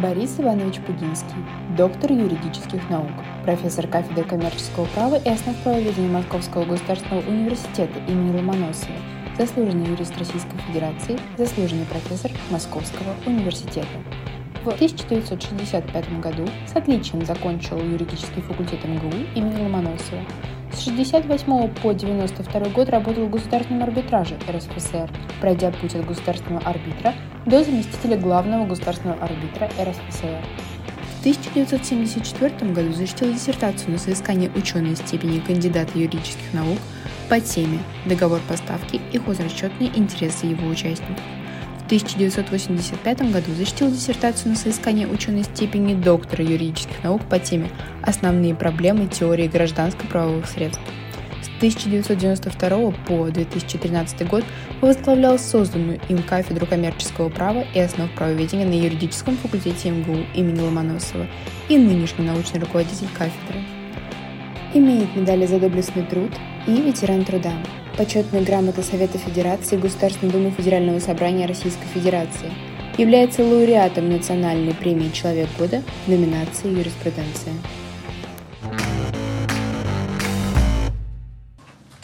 Борис Иванович Пудинский, доктор юридических наук, профессор кафедры коммерческого права и основ Московского государственного университета имени Ломоносова, заслуженный юрист Российской Федерации, заслуженный профессор Московского университета. В 1965 году с отличием закончил юридический факультет МГУ имени Ломоносова. С 1968 по 1992 год работал в государственном арбитраже РСФСР, пройдя путь от государственного арбитра до заместителя главного государственного арбитра РСФСР. В 1974 году защитил диссертацию на соискание ученой степени кандидата юридических наук по теме «Договор поставки и хозрасчетные интересы его участников». В 1985 году защитил диссертацию на соискание ученой степени доктора юридических наук по теме «Основные проблемы теории гражданско-правовых средств». С 1992 по 2013 год возглавлял созданную им кафедру коммерческого права и основ правоведения на юридическом факультете МГУ имени Ломоносова и нынешний научный руководитель кафедры. Имеет медали за доблестный труд и ветеран труда. Почетная грамота Совета Федерации Государственной Думы Федерального Собрания Российской Федерации. Является лауреатом Национальной премии «Человек года» в номинации «Юриспруденция».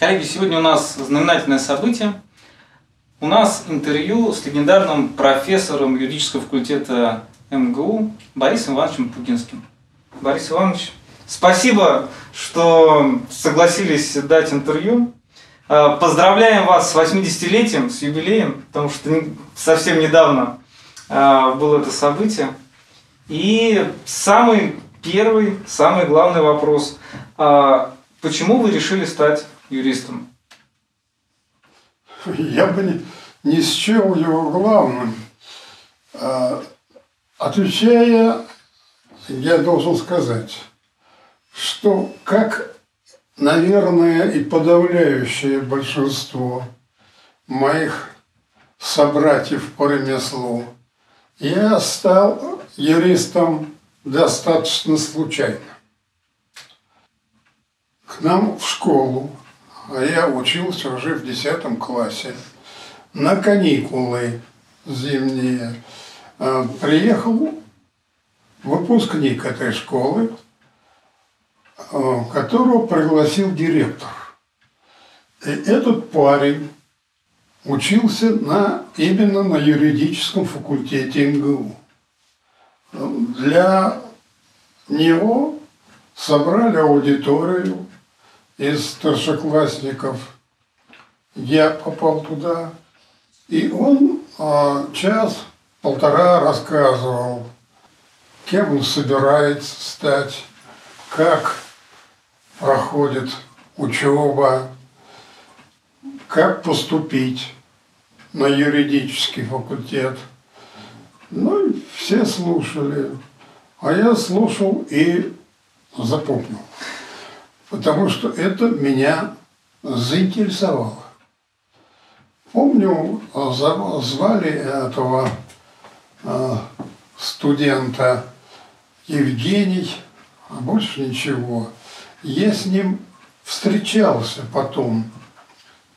Коллеги, сегодня у нас знаменательное событие. У нас интервью с легендарным профессором юридического факультета МГУ Борисом Ивановичем Пугинским. Борис Иванович, спасибо, что согласились дать интервью. А, поздравляем вас с 80-летием, с юбилеем, потому что совсем недавно а, было это событие. И самый первый, самый главный вопрос. А, почему вы решили стать юристом? Я бы не, не счел его главным. Отвечая, я должен сказать, что как наверное, и подавляющее большинство моих собратьев по ремеслу, я стал юристом достаточно случайно. К нам в школу, а я учился уже в 10 классе, на каникулы зимние, а, приехал выпускник этой школы, Э, которого пригласил директор. И этот парень учился на, именно на юридическом факультете МГУ. Для него собрали аудиторию из старшеклассников. Я попал туда, и он а, час-полтора рассказывал, кем он собирается стать, как проходит учеба, как поступить на юридический факультет. Ну, и все слушали. А я слушал и запомнил. Потому что это меня заинтересовало. Помню, звали этого а, студента Евгений, а больше ничего – я с ним встречался потом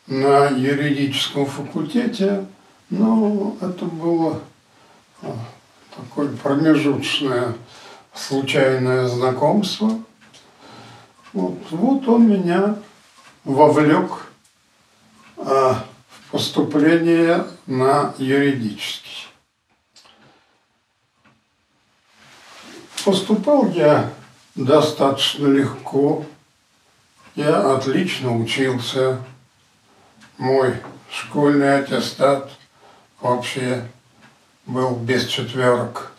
на юридическом факультете, но это было а, такое промежуточное случайное знакомство. Вот, вот он меня вовлек а, в поступление на юридический. Поступал я достаточно легко. Я отлично учился. Мой школьный аттестат вообще был без четверок.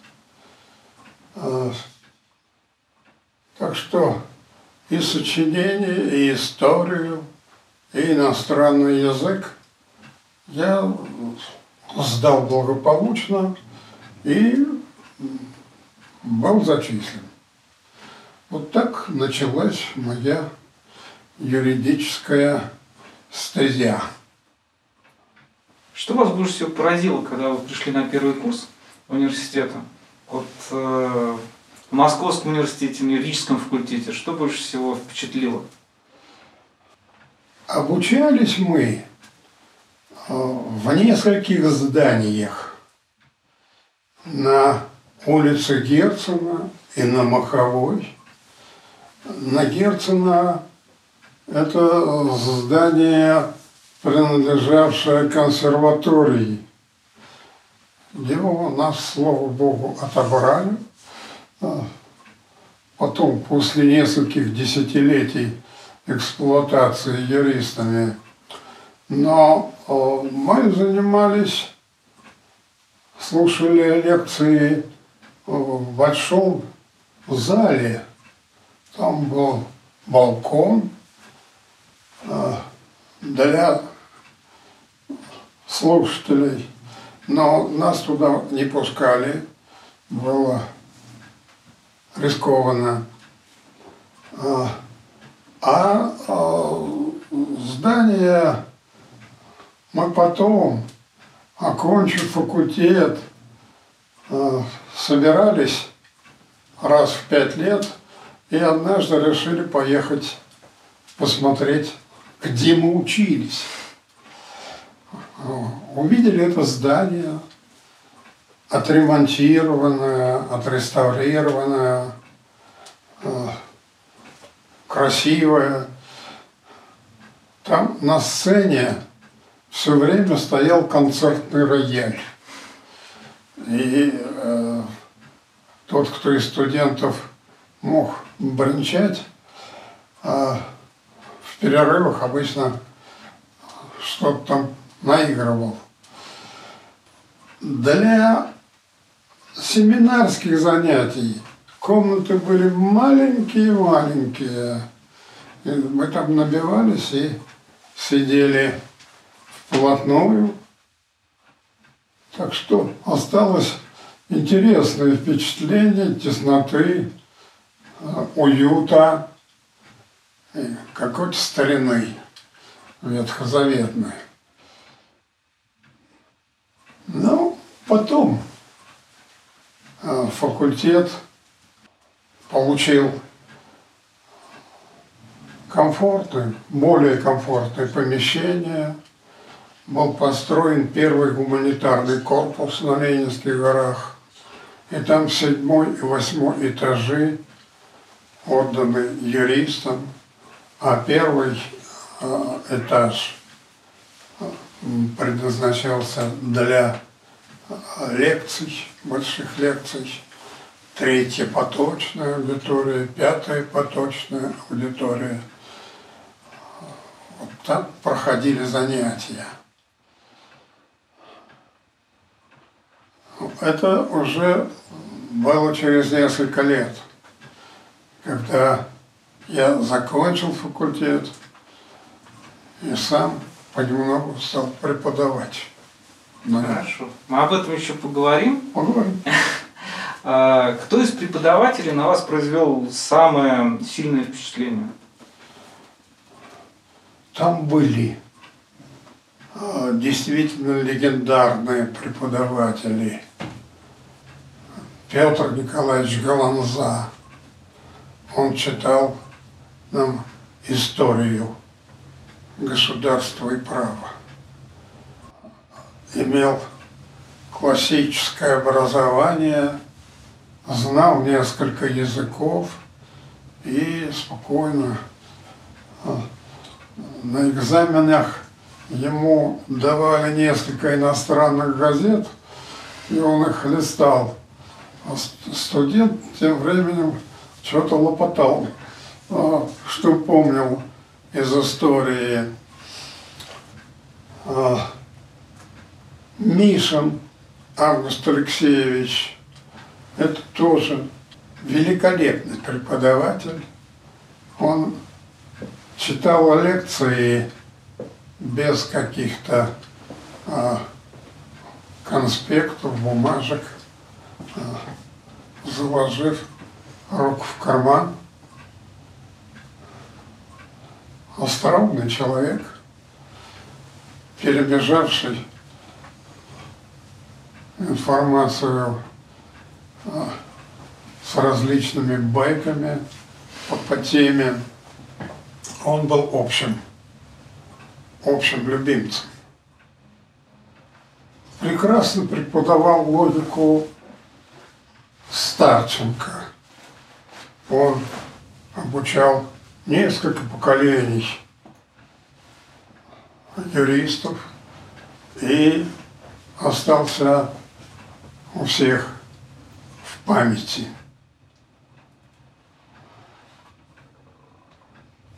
А, так что и сочинение, и историю, и иностранный язык я сдал благополучно и был зачислен. Вот так началась моя юридическая стезя. Что вас больше всего поразило, когда вы пришли на первый курс университета? Вот э, в Московском университете, на юридическом факультете, что больше всего впечатлило? Обучались мы э, в нескольких зданиях на улице Герцена и на Маховой. На Герцена это здание, принадлежавшее консерватории. Его нас, слава богу, отобрали. А потом, после нескольких десятилетий эксплуатации юристами, но э, мы занимались, слушали лекции в большом зале. Там был балкон э, для слушателей, но нас туда не пускали, было рискованно. А, а, а здание мы потом, окончив факультет, собирались раз в пять лет и однажды решили поехать посмотреть, где мы учились. Увидели это здание, отремонтированное, отреставрированное, а, красивое. Там на сцене все время стоял концертный рояль. И э, тот, кто из студентов мог бренчать, а в перерывах обычно что-то там наигрывал. Для семинарских занятий комнаты были маленькие-маленькие. Мы там набивались и сидели вплотную. Так что осталось интересное впечатление тесноты, уюта, какой-то старины ветхозаветной. Ну, потом э, факультет получил комфортное, более комфортное помещение – был построен первый гуманитарный корпус на Ленинских горах. И там седьмой и восьмой этажи отданы юристам, а первый э, этаж э, предназначался для э, лекций, больших лекций. Третья поточная аудитория, пятая поточная аудитория. Вот там проходили занятия. Это уже было через несколько лет, когда я закончил факультет и сам понемногу стал преподавать. Хорошо. Мы об этом еще поговорим. Поговорим. А, кто из преподавателей на вас произвел самое сильное впечатление? Там были а, действительно легендарные преподаватели. Петр Николаевич Галанза. Он читал нам историю государства и права. Имел классическое образование, знал несколько языков и спокойно а, на экзаменах ему давали несколько иностранных газет, и он их листал. А студент тем временем что-то лопотал, а, что помнил из истории. А, Мишин Август Алексеевич, это тоже великолепный преподаватель. Он читал лекции без каких-то конспектов, бумажек – заложив руку в карман. Остроумный человек, перебежавший информацию а, с различными байками по, по теме. Он был общим, общим любимцем. Прекрасно преподавал логику Старченко. Он обучал несколько поколений юристов и остался у всех в памяти.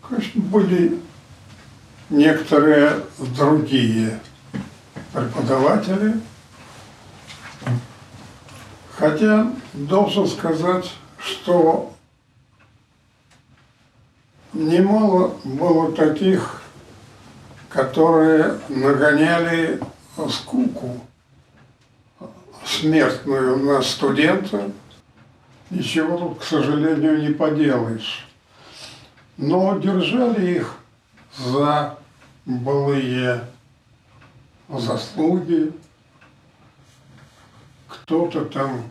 Конечно, были некоторые другие преподаватели, хотя должен сказать, что немало было таких, которые нагоняли скуку смертную на студента. Ничего тут, к сожалению, не поделаешь. Но держали их за былые заслуги. Кто-то там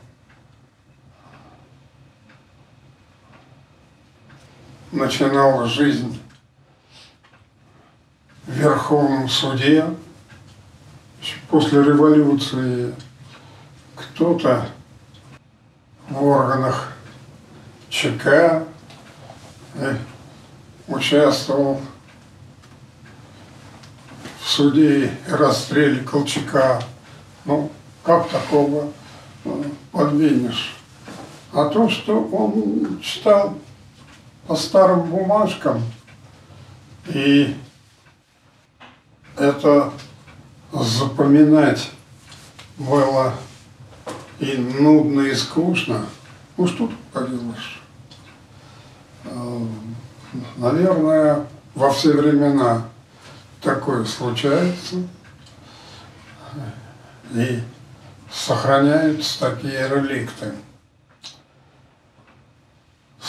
начинал жизнь в Верховном суде после революции, кто-то в органах ЧК э, участвовал в суде и расстреле Колчака. Ну, как такого э, подвинешь? А то, что он читал по старым бумажкам. И это запоминать было и нудно, и скучно. Ну что тут поделаешь? Э, наверное, во все времена такое случается. И сохраняются такие реликты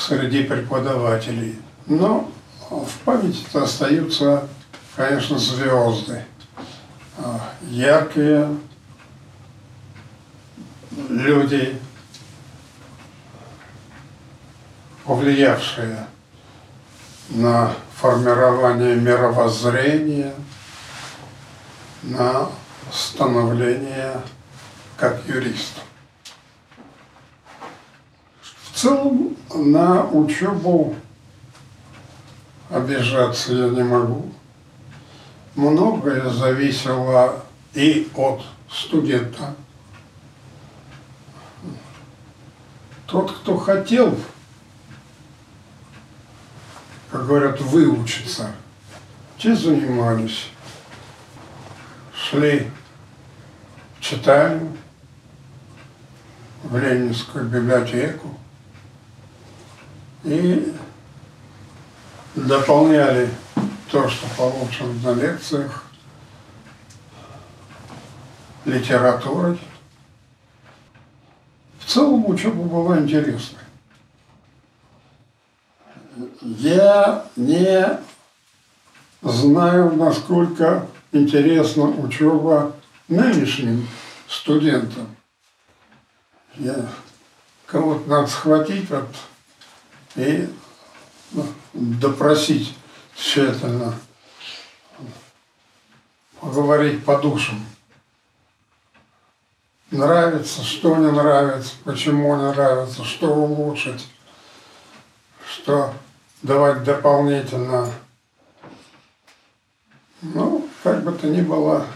среди преподавателей. Но в памяти остаются, конечно, звезды. А, яркие люди, повлиявшие на формирование мировоззрения, на становление как юриста. Целом на учебу обижаться я не могу. Многое зависело и от студента. Тот, кто хотел, как говорят, выучиться, те занимались, шли в читальню, в Ленинскую библиотеку, и дополняли то, что получено на лекциях, литературой. В целом учеба была интересной. Я не знаю, насколько интересна учеба нынешним студентам. Я кого-то надо схватить, вот и ну, допросить тщательно, поговорить по душам. Нравится, что не нравится, почему не нравится, что улучшить, что давать дополнительно. Ну, как бы то ни было,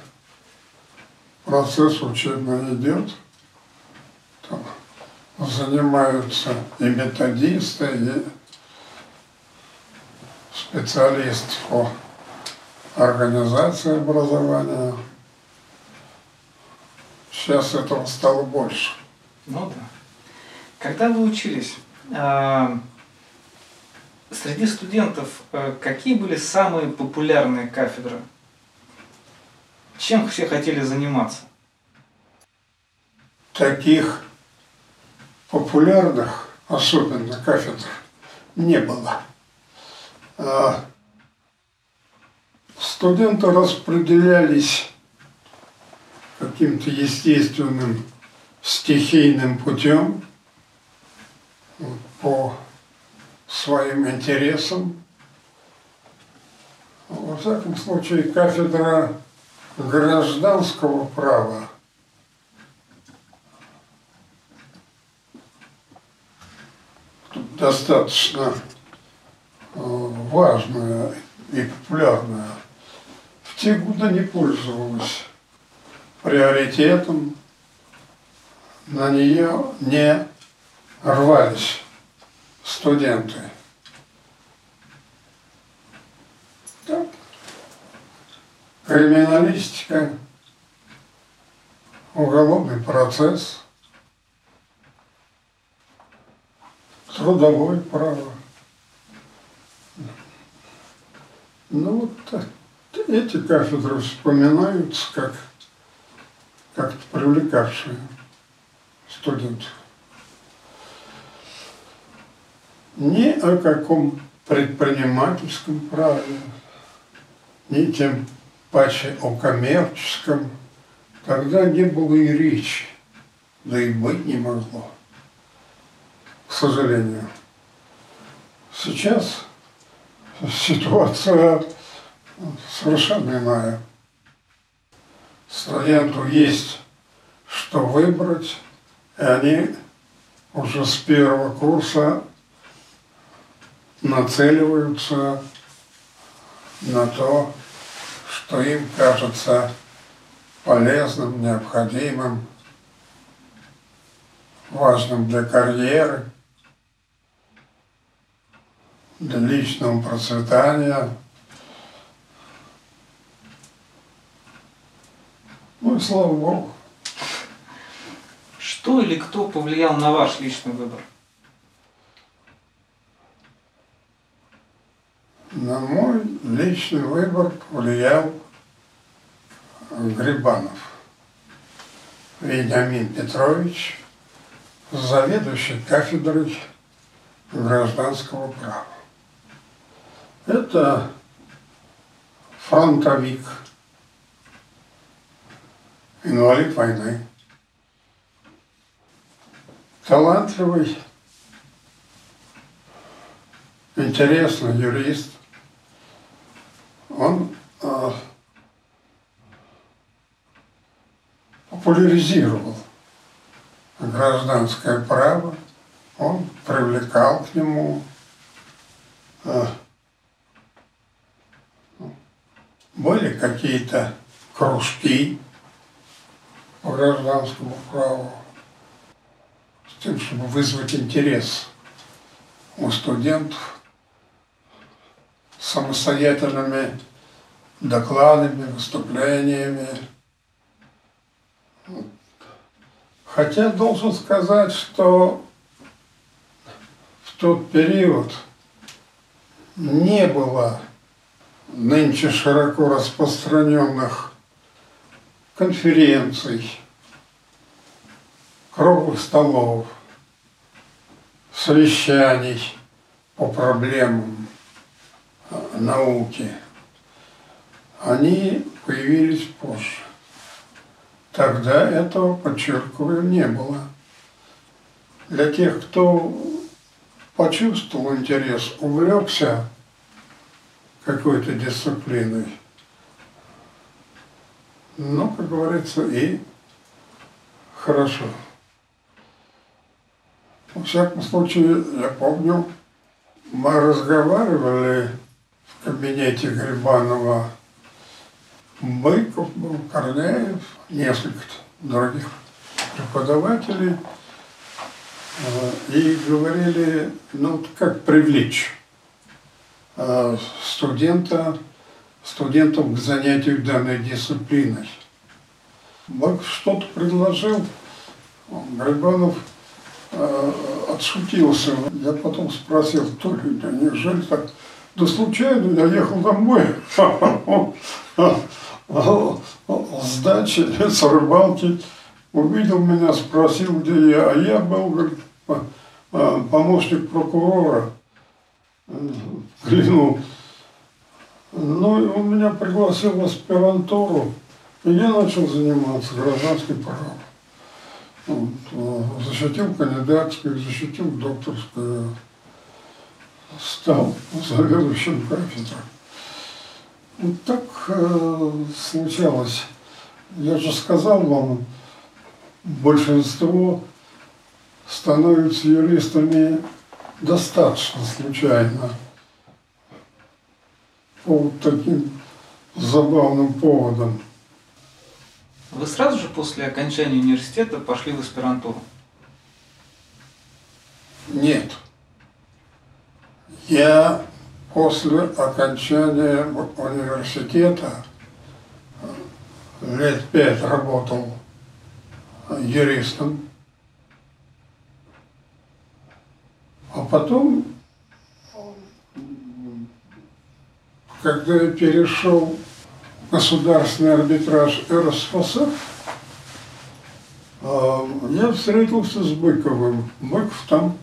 процесс учебный идет. Там занимаются и методисты, и специалисты по организации образования. Сейчас этого стало больше. Ну да. Когда вы учились, а, среди студентов э, какие были самые популярные кафедры? Чем все хотели заниматься? Таких популярных, особенно кафедр, не было. А студенты распределялись каким-то естественным стихийным путем по своим интересам. Во всяком случае, кафедра гражданского права достаточно э, важная и популярная, в те годы не пользовалась приоритетом, на нее не рвались студенты. Так. Криминалистика, уголовный процесс, трудовое право. Ну вот эти кафедры вспоминаются как как-то привлекавшие студентов. Ни о каком предпринимательском праве, ни тем паче о коммерческом, тогда не было и речи, да и быть не могло, к сожалению. Сейчас ситуация совершенно иная. Студенту есть что выбрать, и они уже с первого курса нацеливаются на то, что им кажется полезным, необходимым, важным для карьеры, для личного процветания. Ну и слава Богу. Что или кто повлиял на ваш личный выбор? На мой личный выбор повлиял Грибанов Вениамин Петрович, заведующий кафедрой гражданского права. Это фронтовик, инвалид войны, талантливый, интересный юрист. Он э, популяризировал гражданское право, он привлекал к нему э, были какие-то кружки по гражданскому праву с тем, чтобы вызвать интерес у студентов самостоятельными докладами, выступлениями. Хотя должен сказать, что в тот период не было нынче широко распространенных конференций, круглых столов, совещаний по проблемам науки. Они появились позже. Тогда этого, подчеркиваю, не было. Для тех, кто почувствовал интерес, увлекся какой-то дисциплиной, ну, как говорится, и хорошо. Во всяком случае, я помню, мы разговаривали в кабинете Грибанова. Быков был, Корнеев, несколько других преподавателей. Э, и говорили, ну, как привлечь студента, студентов к занятию данной дисциплиной. Быков что-то предложил, Грибанов – Э, отшутился. Я потом спросил, то ли, да неужели так? Да случайно я ехал домой с дачи, с рыбалки, увидел меня, спросил, где я, а я был, говорит, помощник прокурора Клину. Ну, он меня пригласил в аспирантуру, и я начал заниматься гражданским правом. Вот, э, защитил кандидатскую, защитил докторскую, стал заведующим кафедрой. Вот так э, случалось. Я же сказал вам, большинство становятся юристами достаточно случайно. По таким забавным поводам. Вы сразу же после окончания университета пошли в аспирантуру? Нет. Я после окончания университета лет пять работал юристом. А потом, когда я перешел государственный арбитраж РСФСР, а, я встретился с Быковым. Быков там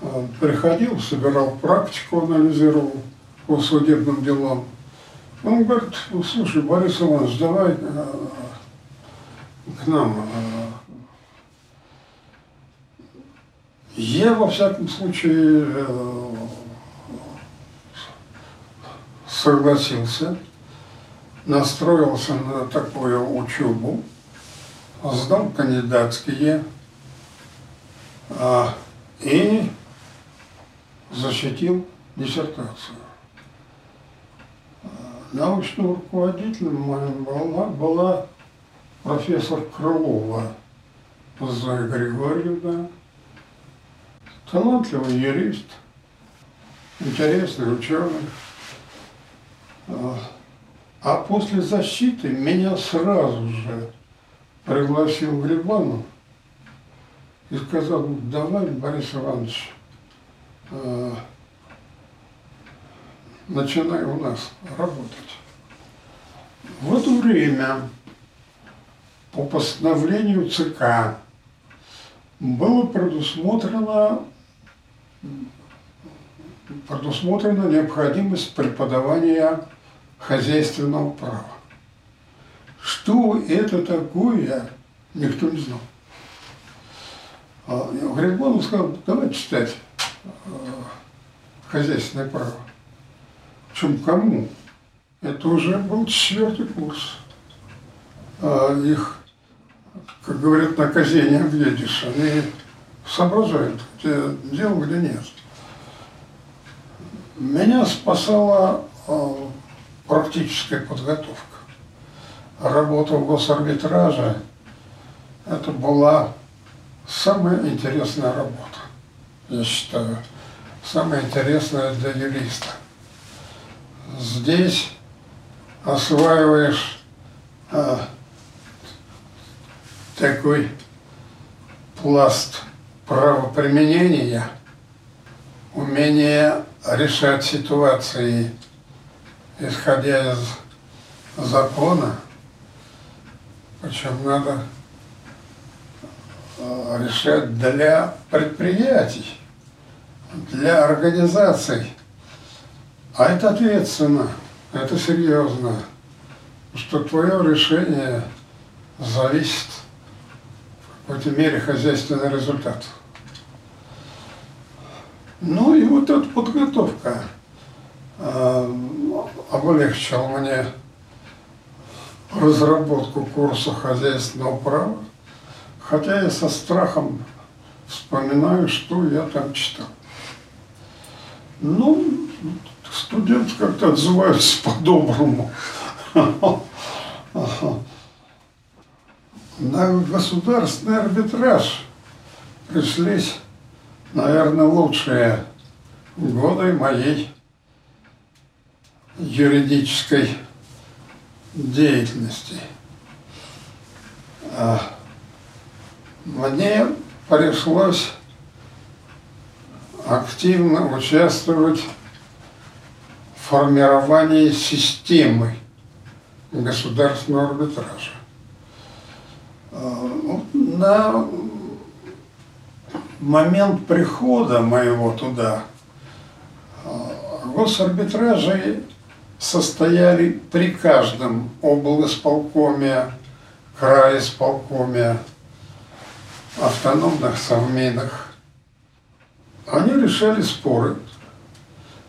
а, приходил, собирал практику, анализировал по судебным делам. Он говорит, «Ну, слушай, Борис Иванович, давай а, к нам. Я, во всяком случае, э, согласился, настроился на такую учебу, сдал кандидатские а, и защитил диссертацию. Научным руководителем моим была, была профессор Крылова Зоя Григорьевна, талантливый юрист, интересный ученый. А после защиты меня сразу же пригласил Грибанов и сказал, давай, Борис Иванович, э, начинай у нас работать. В это время по постановлению ЦК было предусмотрено, предусмотрена необходимость преподавания хозяйственного права. Что это такое, никто не знал. А Грибанов сказал, давай читать э, хозяйственное право. Причем кому? Это уже был четвертый курс. А их, как говорят, на объедешь. Они соображают, где дело, где нет. Меня спасала э, практическая подготовка работа в госарбитраже – это была самая интересная работа, я считаю, самая интересная для юриста. Здесь осваиваешь а, такой пласт правоприменения, умение решать ситуации, исходя из закона – причем надо э, решать для предприятий, для организаций. А это ответственно, это серьезно, что твое решение зависит в какой-то мере хозяйственный результат. Ну и вот эта подготовка э, облегчила мне разработку курса хозяйственного права, хотя я со страхом вспоминаю, что я там читал. Ну, студенты как-то отзываются по-доброму. На государственный арбитраж пришлись, наверное, лучшие годы моей юридической деятельности. А, мне пришлось активно участвовать в формировании системы государственного арбитража. На момент прихода моего туда а, госарбитражи состояли при каждом облсполкоме, краисполкоме, автономных совминах. Они решали споры,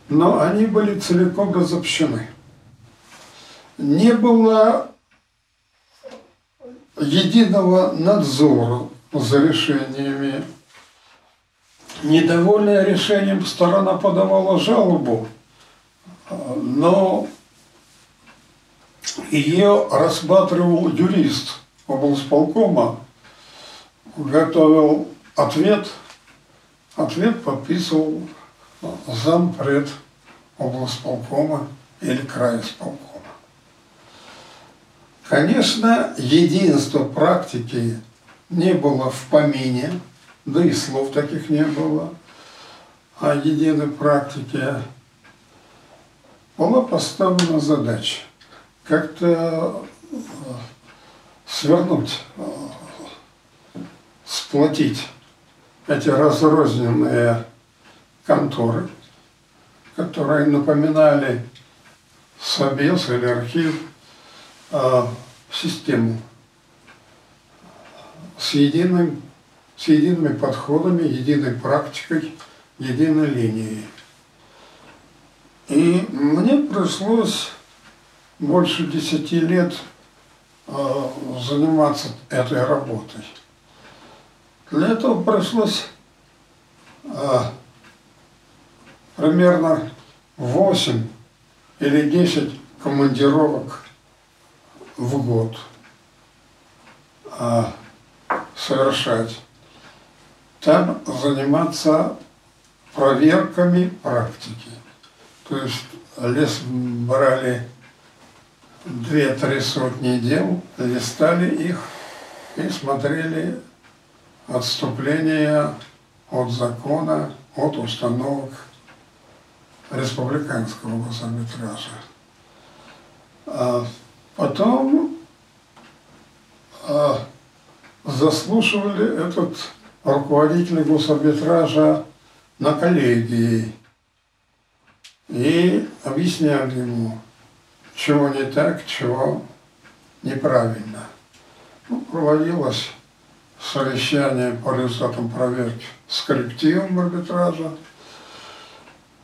но они были целиком разобщены. Не было единого надзора за решениями. недовольная решением сторона подавала жалобу, но ее рассматривал юрист облсполкома, готовил ответ, ответ подписывал зампред облсполкома или краисполкома. Конечно, единства практики не было в помине, да и слов таких не было о единой практике. Была поставлена задача как-то э, свернуть, э, сплотить эти разрозненные конторы, которые напоминали собес или архив, э, систему с, единым, с едиными подходами, единой практикой, единой линией. И мне пришлось больше десяти лет э, заниматься этой работой. Для этого пришлось э, примерно 8 или 10 командировок в год э, совершать. Там заниматься проверками практики. То есть лес брали две-три сотни дел, листали их и смотрели отступления от закона, от установок республиканского госарбитража. Потом а, заслушивали этот руководитель госарбитража на коллегии и объясняли ему, чего не так, чего неправильно. Ну, проводилось совещание по результатам проверки с коллективом арбитража.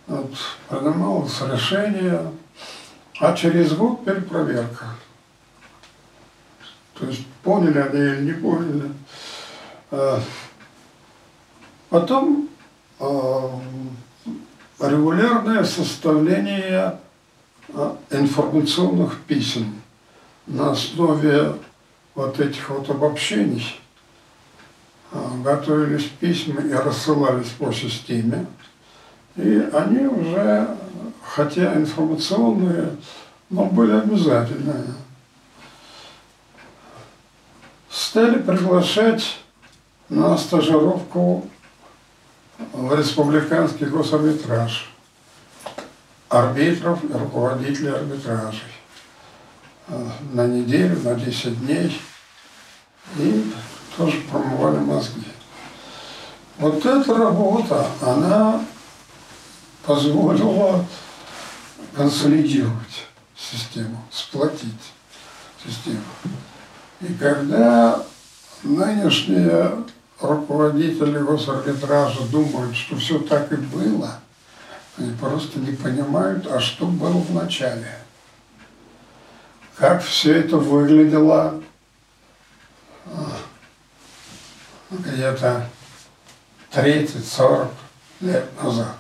Вот, принималось решение, а через год перепроверка. То есть поняли они или не поняли. А, потом а, регулярное составление а, информационных писем на основе вот этих вот обобщений готовились письма и рассылались по системе. И они уже, хотя информационные, но были обязательные стали приглашать на стажировку в республиканский госарбитраж арбитров и руководителей арбитражей э, на неделю, на 10 дней и тоже промывали мозги. Вот эта работа, она позволила консолидировать систему, сплотить систему. И когда нынешние руководители госарбитража думают, что все так и было, они просто не понимают, а что было в начале. Как все это выглядело а, где-то 30-40 лет назад.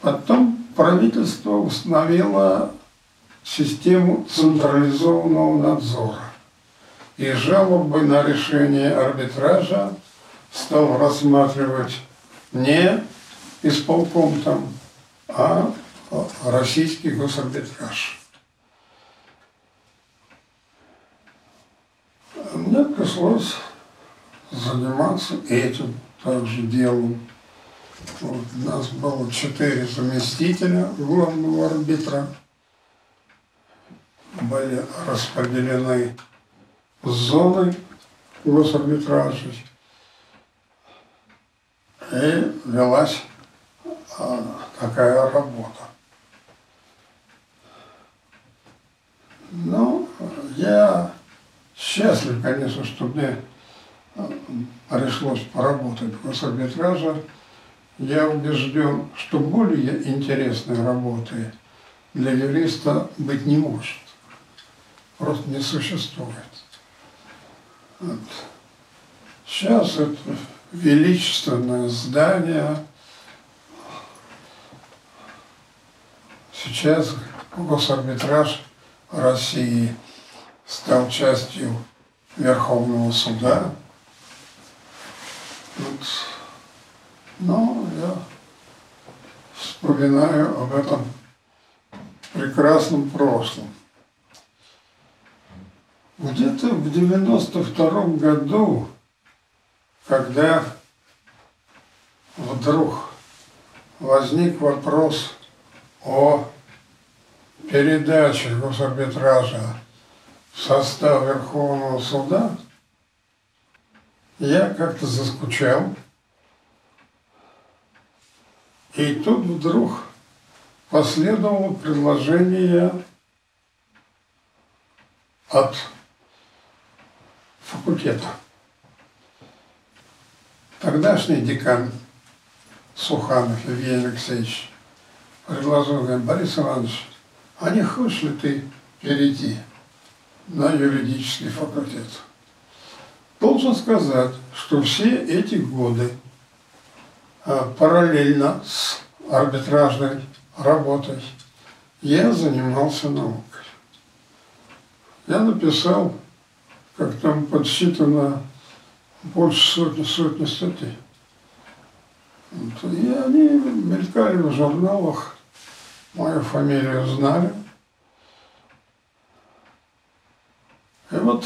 Потом правительство установило систему централизованного надзора. И жалобы на решение арбитража стал рассматривать не исполком там, а российский госарбитраж. Мне пришлось заниматься этим также делом. Вот, у нас было четыре заместителя главного арбитра – были распределены зоны госарбитража. И велась а, такая работа. Ну, я счастлив, конечно, что мне а, пришлось поработать в госарбитраже. Я убежден, что более интересной работы для юриста быть не может просто не существует. Вот. Сейчас это величественное здание. Сейчас госарбитраж России стал частью Верховного суда. Вот. Но я вспоминаю об этом прекрасном прошлом. Где-то в 92 году, когда вдруг возник вопрос о передаче госарбитража в состав Верховного суда, я как-то заскучал. И тут вдруг последовало предложение от факультета. Тогдашний декан Суханов Евгений Алексеевич предложил мне, Борис Иванович, а не хочешь ли ты перейти на юридический факультет? Должен сказать, что все эти годы а, параллельно с арбитражной работой я занимался наукой. Я написал как там подсчитано больше сотни, сотни статей. И они мелькали в журналах, мою фамилию знали. И вот,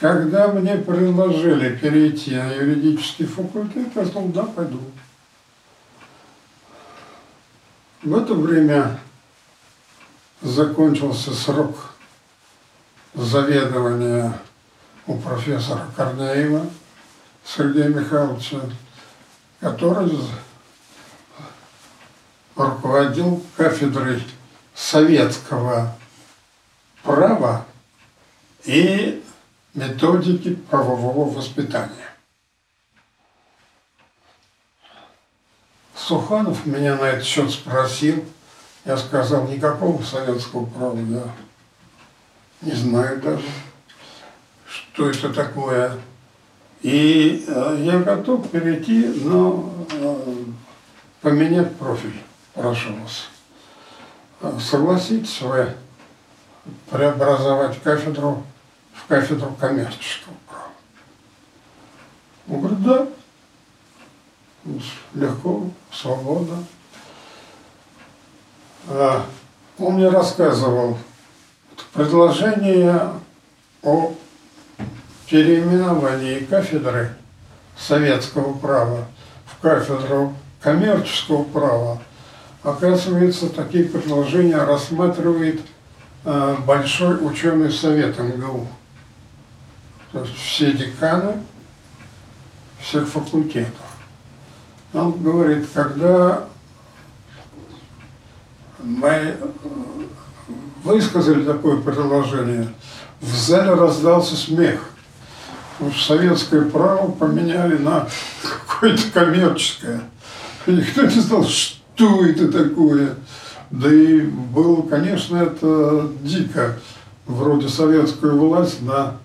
когда мне предложили перейти на юридический факультет, я сказал, да, пойду. В это время закончился срок заведования у профессора Корнеева Сергея Михайловича, который руководил кафедрой советского права и методики правового воспитания. Суханов меня на этот счет спросил. Я сказал, никакого советского права я не знаю даже, что это такое. И э, я готов перейти, но э, поменять профиль, прошу вас. Э, согласитесь вы преобразовать кафедру в кафедру коммерческого права? Он говорит, да, легко, свобода. Он мне рассказывал, Предложение о переименовании кафедры советского права в кафедру коммерческого права, оказывается, такие предложения рассматривает э, Большой ученый совет МГУ. То есть все деканы всех факультетов. Он говорит, когда мы высказали такое предложение, в зале раздался смех. Советское право поменяли на какое-то коммерческое. никто не знал, что это такое. Да и было, конечно, это дико. Вроде советскую власть на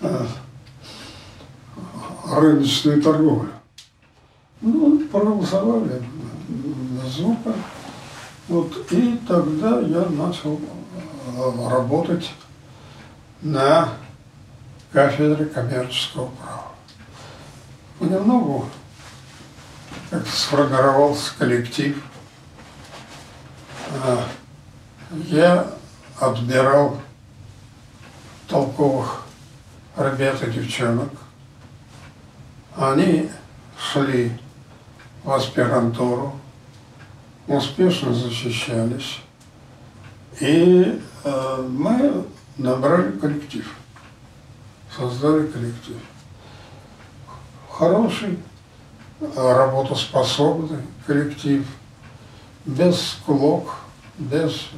э, рыночную торговлю. Ну, проголосовали звука. Вот, и тогда я начал работать на кафедре коммерческого права. Понемногу как сформировался коллектив. Э, я отбирал толковых ребят и девчонок. Они шли в аспирантуру, успешно защищались. И э, мы набрали коллектив, создали коллектив. Хороший, работоспособный коллектив, без склок, без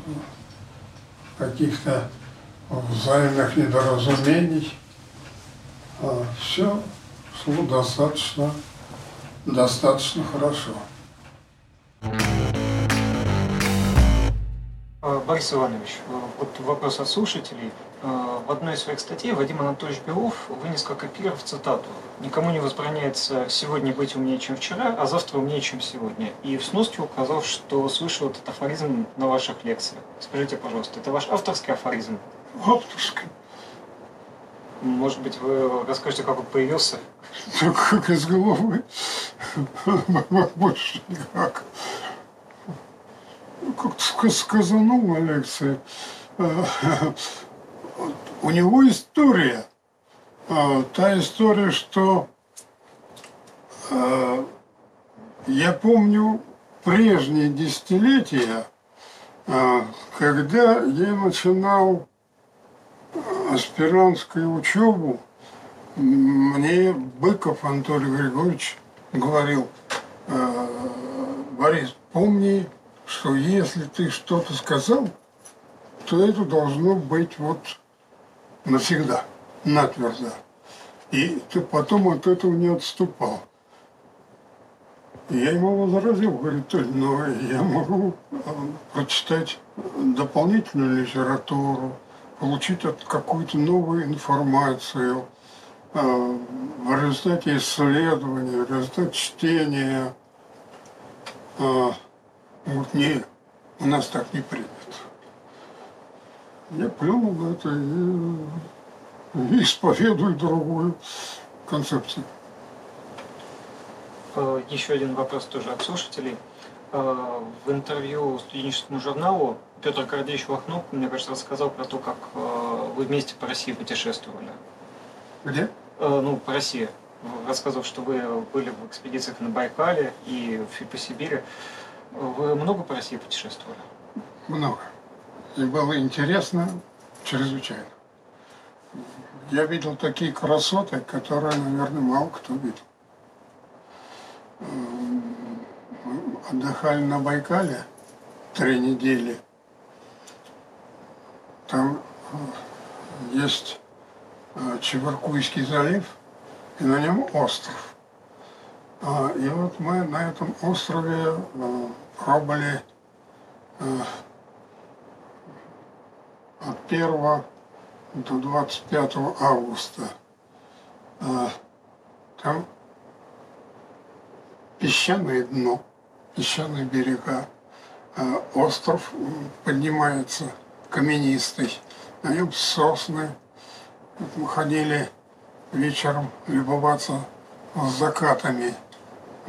каких-то взаимных недоразумений. А, Все шло достаточно, достаточно хорошо. Э, Борис Иванович, э, вот вопрос от слушателей. Э, в одной из своих статей Вадим Анатольевич Белов вынес как эпиграф цитату «Никому не возбраняется сегодня быть умнее, чем вчера, а завтра умнее, чем сегодня». И в сноске указал, что слышал этот афоризм на ваших лекциях. Скажите, пожалуйста, это ваш авторский афоризм? Авторский. Может быть, вы расскажете, как он появился? Как из головы. Больше никак. Как сказанул на лекции, у него история. Та история, что я помню прежние десятилетия, когда я начинал аспирантскую учебу, мне Быков Анатолий Григорьевич говорил, «Э, Борис, помни, что если ты что-то сказал, то это должно быть вот навсегда, натвердо. И ты потом от этого не отступал. Я ему возразил, говорю, но я могу э, прочитать дополнительную литературу, получить какую-то новую информацию э, в результате исследования, в результате чтения. Э, вот не, у нас так не принято. Я плюнул на это и, исповедую другую концепцию. Э, еще один вопрос тоже от слушателей. В интервью студенческому журналу Петр Гордеевич Лохнов, мне кажется, рассказал про то, как э, вы вместе по России путешествовали. Где? Э, ну, по России. Рассказывал, что вы были в экспедициях на Байкале и по Сибири. Вы много по России путешествовали? Много. И было интересно чрезвычайно. Я видел такие красоты, которые, наверное, мало кто видел. Мы отдыхали на Байкале три недели – там э, есть э, Чебаркуйский залив, и на нем остров. А, и вот мы на этом острове э, пробыли от 1 до 25 августа. Там песчаное дно, песчаные берега. Остров поднимается каменистый, на нем сосны. Вот мы ходили вечером любоваться с закатами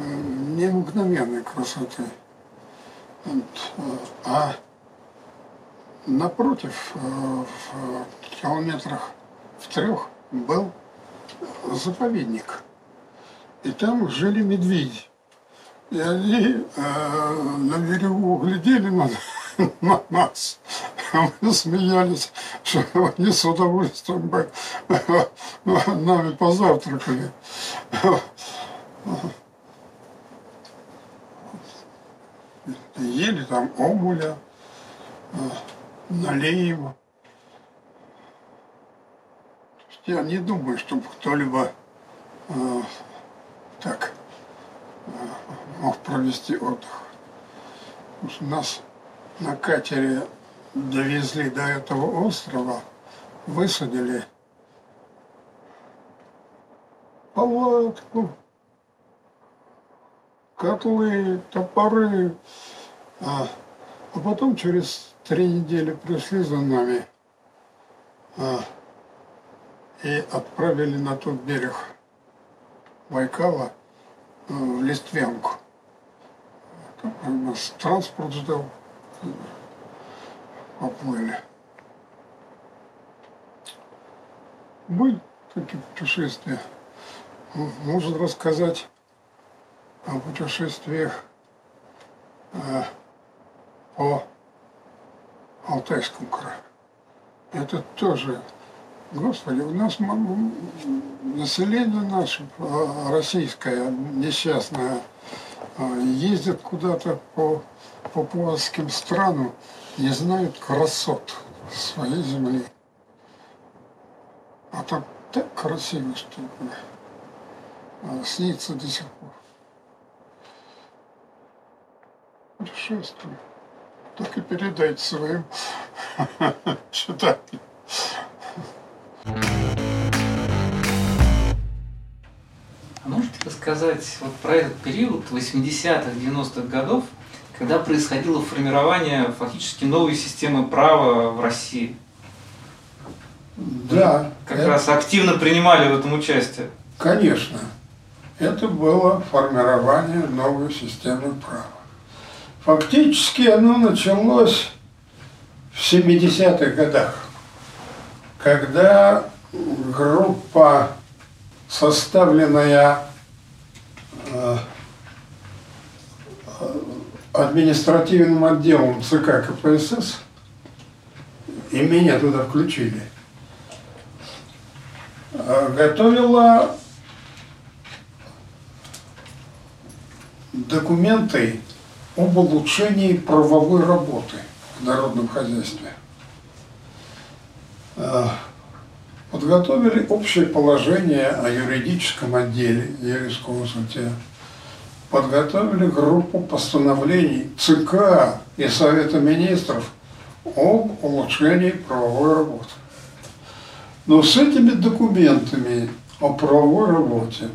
необыкновенной красоты. Вот. А напротив, э, в километрах в трех был заповедник. И там жили медведи. И они э, на берегу глядели на, на нас. А мы смеялись, что они с удовольствием бы нами позавтракали. Ели там омуля, налеева. Я не думаю, чтобы кто-либо э, так э, мог провести отдых. У нас на катере довезли до этого острова, высадили палатку, котлы, топоры. А, а потом через три недели пришли за нами а, и отправили на тот берег Байкала а, в Листвянку. Там нас транспорт ждал поплыли. Были такие путешествия. Можно рассказать о путешествиях э, по Алтайскому краю. Это тоже, Господи, у нас население наше э, российское, несчастное, э, ездит куда-то по папуасским странам, не знают красот своей земли. А там так красиво, что а, снится до сих пор. Путешествую. Так и передайте своим читателям. А можете рассказать вот про этот период 80-х, 90-х годов, когда происходило формирование фактически новой системы права в России? Да. Как это, раз активно принимали в этом участие. Конечно. Это было формирование новой системы права. Фактически оно началось в 70-х годах, когда группа, составленная э, административным отделом ЦК КПСС, и меня туда включили, готовила документы об улучшении правовой работы в народном хозяйстве. Э, подготовили общее положение о юридическом отделе юрисконсульте. Подготовили группу постановлений ЦК и Совета Министров об улучшении правовой работы. Но с этими документами о правовой работе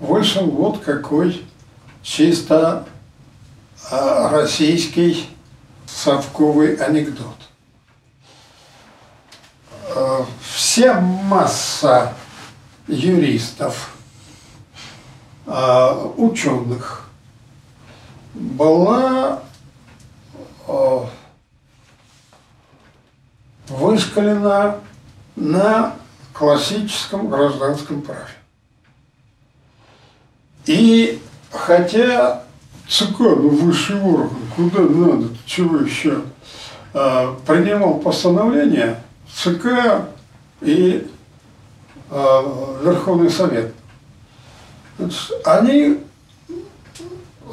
вышел вот какой чисто российский совковый анекдот. А, вся масса юристов, а, ученых была вышкалена на классическом гражданском праве. И хотя ЦК, ну высший орган, куда надо, чего еще, а, принимал постановление ЦК и а, Верховный Совет. Они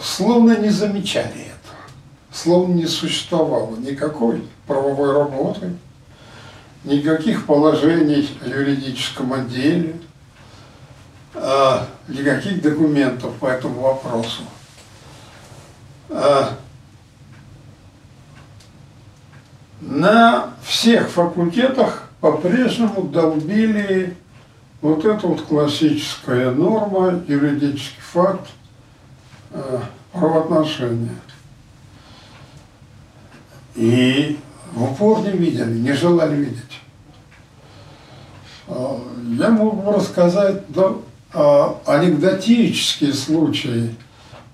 словно не замечали этого, словно не существовало никакой правовой работы, никаких положений в юридическом отделе, а, никаких документов по этому вопросу. А, на всех факультетах по-прежнему долбили вот эта вот классическая норма, юридический факт э, правоотношения. И в упор не видели, не желали видеть. Э, я мог бы рассказать э, анекдотические случаи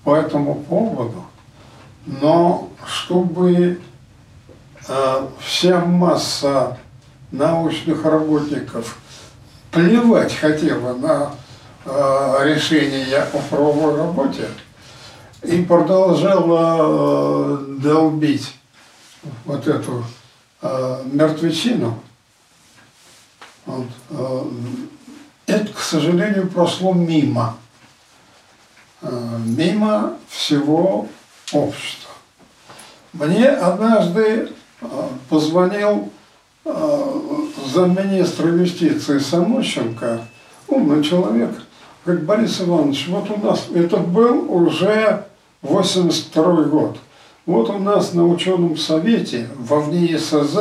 по этому поводу, но чтобы э, вся масса научных работников плевать хотела на э, решение о правовой работе и продолжала э, долбить вот эту мертвечину, это, к сожалению, прошло мимо, мимо всего общества. Мне однажды э, позвонил э, замминистра юстиции Самощенко, умный человек, говорит, Борис Иванович, вот у нас, это был уже 82 год, вот у нас на ученом совете во вне СЗ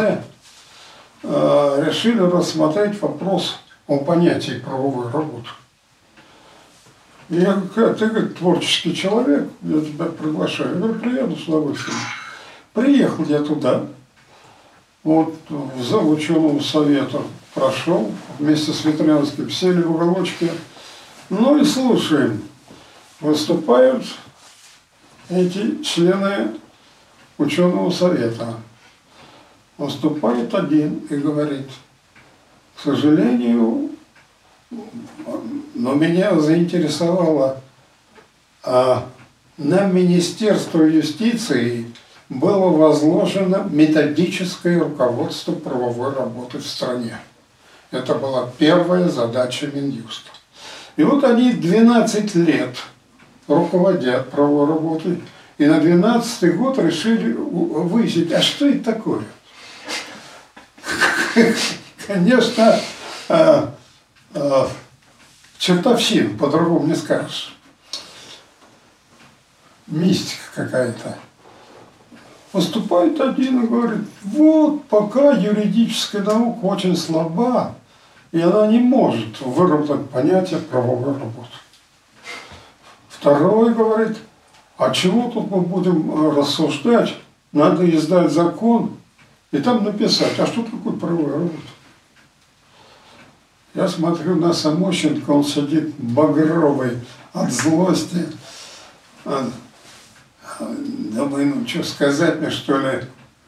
э, решили рассмотреть вопрос о понятии правовой работы. Я говорю, ты, говорит, творческий человек, я тебя приглашаю. Я говорю, приеду с удовольствием. Приехал я туда, вот в зал ученого совета прошел, вместе с Ветрянским, сели в уголочке, ну и слушаем, выступают эти члены ученого совета. Выступает один и говорит, к сожалению, но меня заинтересовало, а на Министерство юстиции было возложено методическое руководство правовой работы в стране. Это была первая задача Минюста. И вот они 12 лет руководят правовой работой, и на 12 год решили выяснить, а что это такое? Конечно, а, чертовщина, по-другому не скажешь. Мистика какая-то. Выступает один и говорит, вот пока юридическая наука очень слаба, и она не может выработать понятие правовой работы. Второй говорит, а чего тут мы будем э, рассуждать? Надо издать закон и там написать, а что такое правовая работа? Я смотрю на Самощенко, он сидит багровый от злости. Думаю, ну что сказать мне, что ли,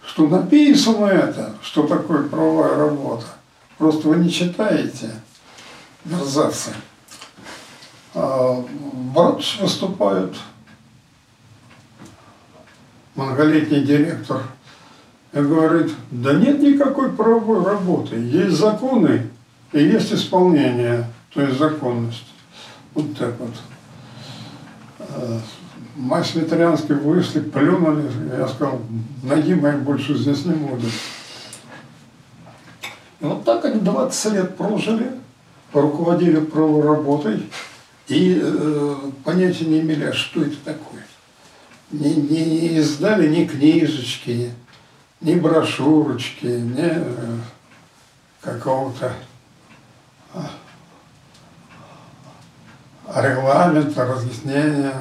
что написано это, что такое правовая работа. Просто вы не читаете, мерзавцы. А, Братч выступает, многолетний директор, и говорит, да нет никакой правовой работы, есть законы и есть исполнение, то есть законность. Вот так вот. Мы с Ветрянской вышли, плюнули, я сказал, ноги моей больше здесь не будет. И вот так они 20 лет прожили, руководили правой работой и э, понятия не имели, а что это такое. Не, не, не издали ни книжечки, ни брошюрочки, ни э, какого-то регламента, разъяснения.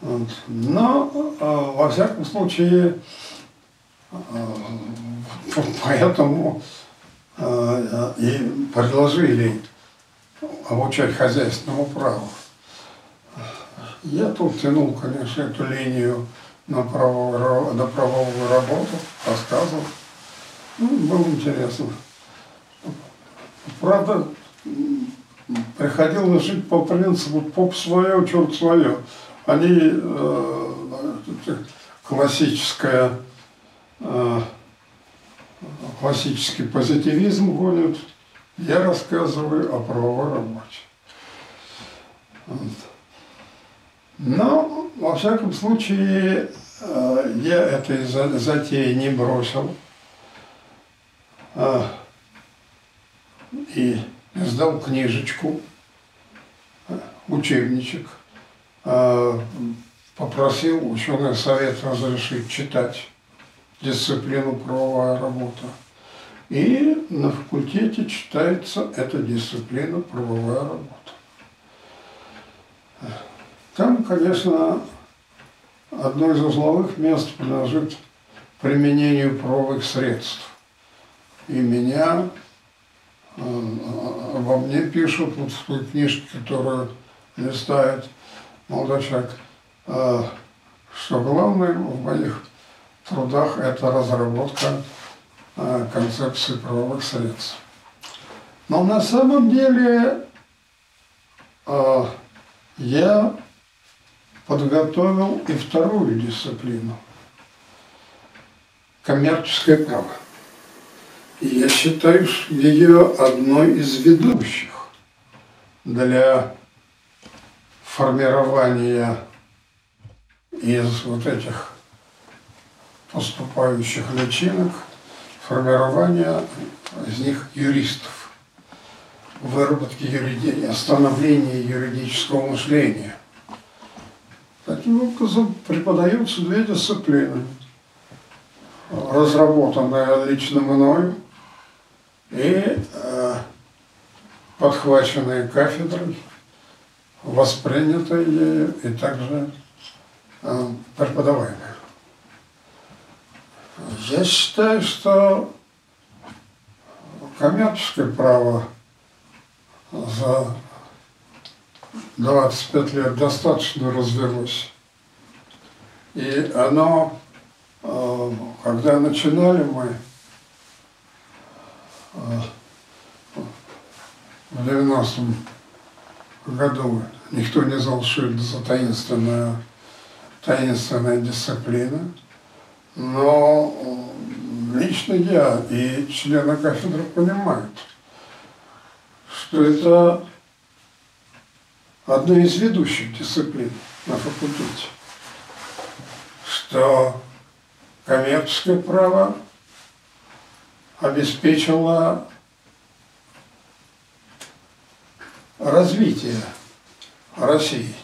Вот. Но, э, во всяком случае, э, поэтому э, и предложили обучать хозяйственному праву. Я тут тянул, конечно, эту линию на правовую, на правовую работу, рассказывал. Ну, было интересно. Правда, приходилось жить по принципу поп свое, черт свое. Они э, классическая э, классический позитивизм гонят, я рассказываю о правовой работе. Вот. Но, во всяком случае, э, я этой затеи не бросил. А, и издал книжечку, учебничек, а, попросил ученый совет разрешить читать дисциплину правовая работа. И на факультете читается эта дисциплина правовая работа. Там, конечно, одно из узловых мест принадлежит применению правовых средств. И меня э, обо мне пишут вот в той книжке, которую листает молодой человек, э, что главное в моих трудах это разработка э, концепции правовых средств. Но на самом деле я подготовил и вторую дисциплину – коммерческое право. Я считаю ее одной из ведущих для формирования из вот этих поступающих личинок, формирования из них юристов, выработки юриди... становления юридического мышления – Таким образом преподаются две дисциплины, разработанные лично мною и э, подхваченные кафедрой, воспринятые ею и также э, преподаваемые. Я считаю, что коммерческое право за 25 лет достаточно развелось. И оно, э, когда начинали мы в 90-м году, никто не знал, что это за таинственная, таинственная дисциплина, но лично я и члены кафедры понимают, что это одной из ведущих дисциплин на факультете, что коммерческое право обеспечило развитие России,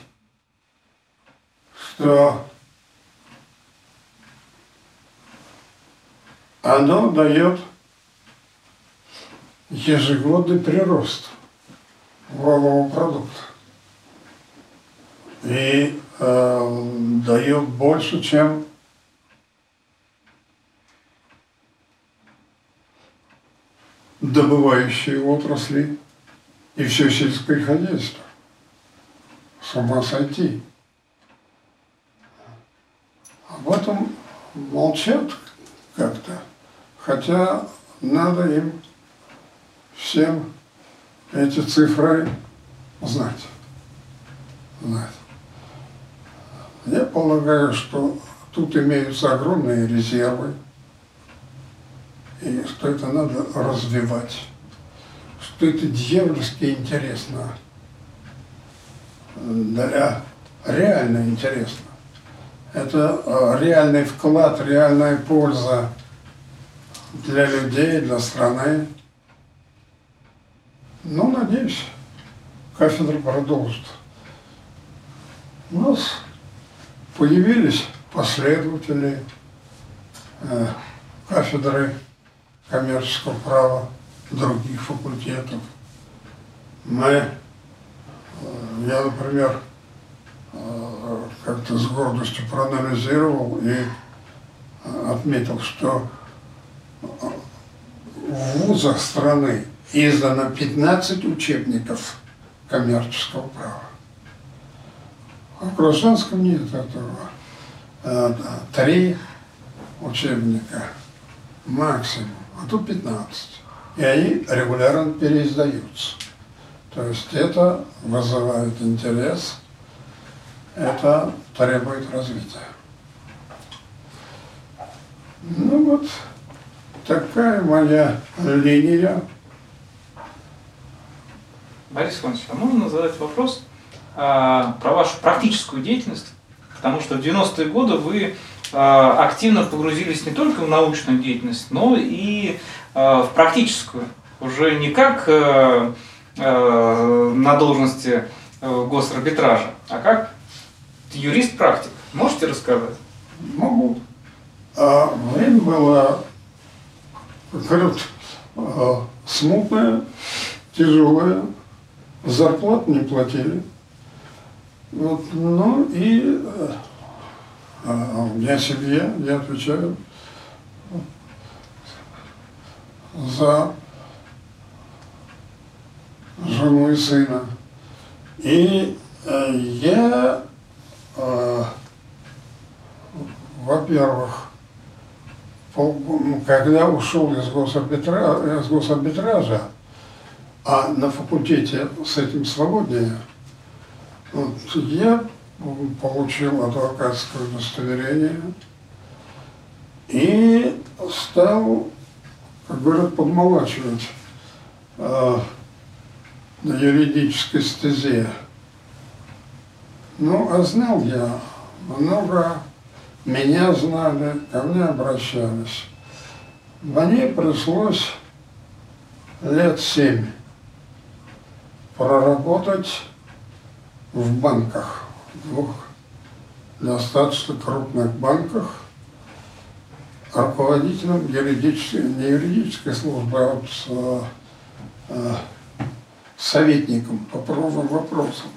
что оно дает ежегодный прирост валового продукта. И э, дает больше, чем добывающие отрасли и все сельское хозяйство. С ума сойти. Об этом молчат как-то, хотя надо им всем эти цифры знать. знать. Я полагаю, что тут имеются огромные резервы, и что это надо развивать, что это дьявольски интересно, для реально интересно. Это а, реальный вклад, реальная польза для людей, для страны. Ну, надеюсь, кафедра продолжит. У нас появились последователи э, кафедры коммерческого права других факультетов. Мы, э, я, например, э, как-то с гордостью проанализировал и э, отметил, что в вузах страны издано 15 учебников коммерческого права. А в гражданском нет этого. Три учебника максимум а тут 15. И они регулярно переиздаются. То есть это вызывает интерес, это требует развития. Ну вот, такая моя линия. Борис Иванович, а можно задать вопрос а, про вашу практическую деятельность? Потому что в 90-е годы вы активно погрузились не только в научную деятельность, но и а, в практическую. Уже не как э, э, на должности э, госарбитража, а как юрист-практик. Можете рассказать? Могу. А, время было, говорят, смутное, тяжелое, зарплату не платили. Вот, ну и а у меня семья, я отвечаю за жену и сына. И э, я, э, во-первых, когда ушел из госарбитража, из госарбитража, а на факультете с этим свободнее, вот, я получил адвокатское удостоверение и стал, как говорят, подмолачивать э, на юридической стезе. Ну, а знал я много, меня знали, ко мне обращались. Мне пришлось лет семь проработать в банках двух достаточно крупных банках руководителем юридической, не юридической службы, а вот э, э, советником по правовым вопросам.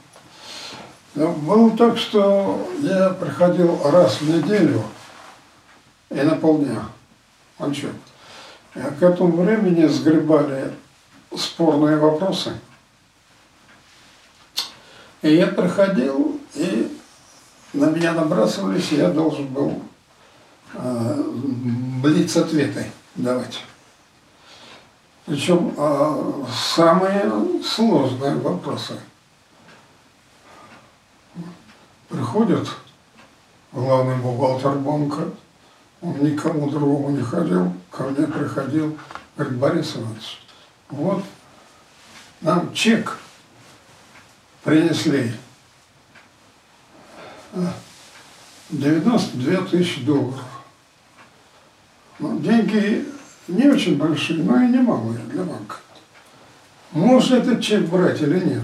Но было так, что я приходил раз в неделю и на полдня. Он что? А к этому времени сгребали спорные вопросы. И я приходил и на меня набрасывались, и я должен был э, блиц-ответы давать. Причем э, самые сложные вопросы. Приходит главный бухгалтер банка, он никому другому не ходил, ко мне приходил, говорит, Борис Иванович, вот нам чек принесли 92 тысячи долларов. Ну, деньги не очень большие, но и не малые для банка. Можно этот чек брать или нет?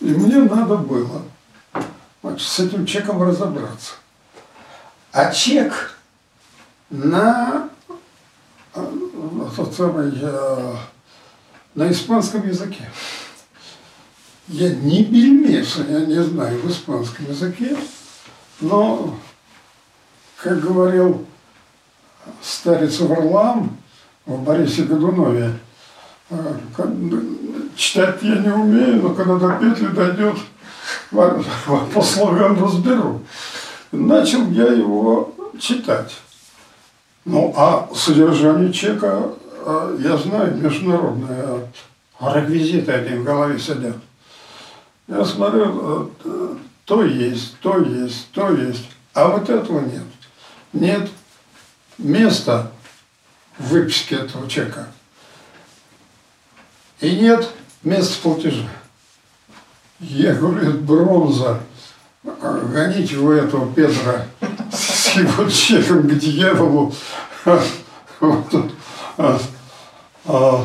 И мне надо было значит, с этим чеком разобраться. А чек на, э, тот самый, э, на испанском языке. Я ни бельмеса я не знаю в испанском языке, но, как говорил старец Варлам в Борисе Годунове, э, читать я не умею, но когда до петли дойдет, по слогам разберу. Начал я его читать. Ну, а содержание чека а, я знаю, международное. Реквизиты один в голове сидят. Я смотрю, э, то есть, то есть, то есть. А вот этого нет. Нет места в выписке этого чека. И нет места платежа. Я говорю, это бронза. Гоните вы этого Петра с его чеком к дьяволу. А, а,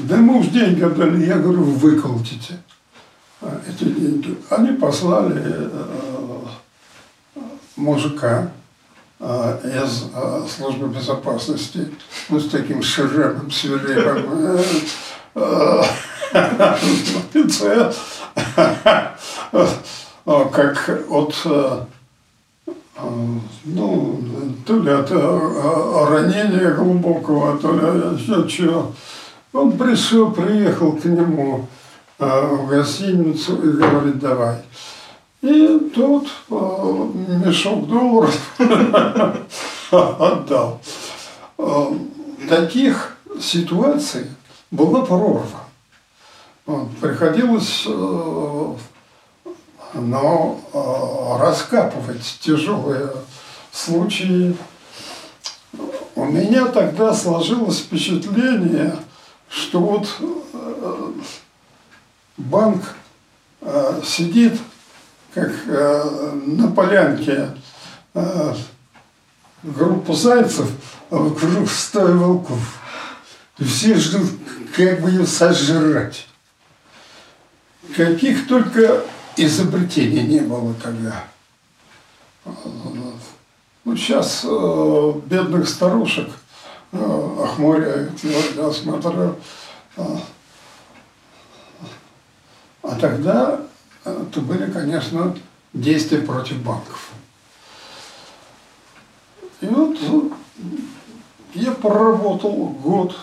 да мы уж деньги отдали. Я говорю, выколотите. Они послали э, мужика э, из э, службы безопасности, ну, с таким шрамом свирепым, как от ну, то ли от ранения глубокого, то ли еще чего. Он пришел, приехал к нему в гостиницу и говорит, давай. И тот мешок долларов отдал. Таких ситуаций была прорва. Приходилось но раскапывать тяжелые случаи. У меня тогда сложилось впечатление, что вот банк сидит как на полянке группа зайцев, а вокруг стая волков. И все ждут, как бы ее сожрать. Каких только изобретений не было тогда. Ну, сейчас э, бедных старушек э, охмуряют, я смотрю. Э, а тогда это были, конечно, действия против банков. И вот я проработал год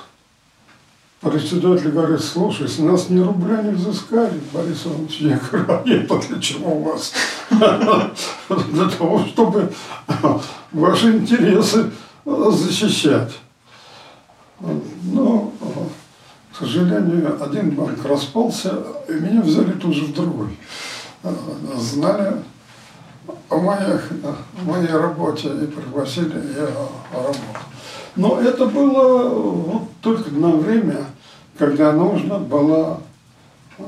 Председатель говорит, слушай, с нас ни рубля не взыскали, Борис Иванович. Я говорю, а для чего у вас? Для того, чтобы ваши интересы защищать. Но, к сожалению, один банк распался, и меня взяли тут же в другой. Знали о, моих, о моей работе и пригласили, я работал. Но это было вот только на время, когда нужно было, э,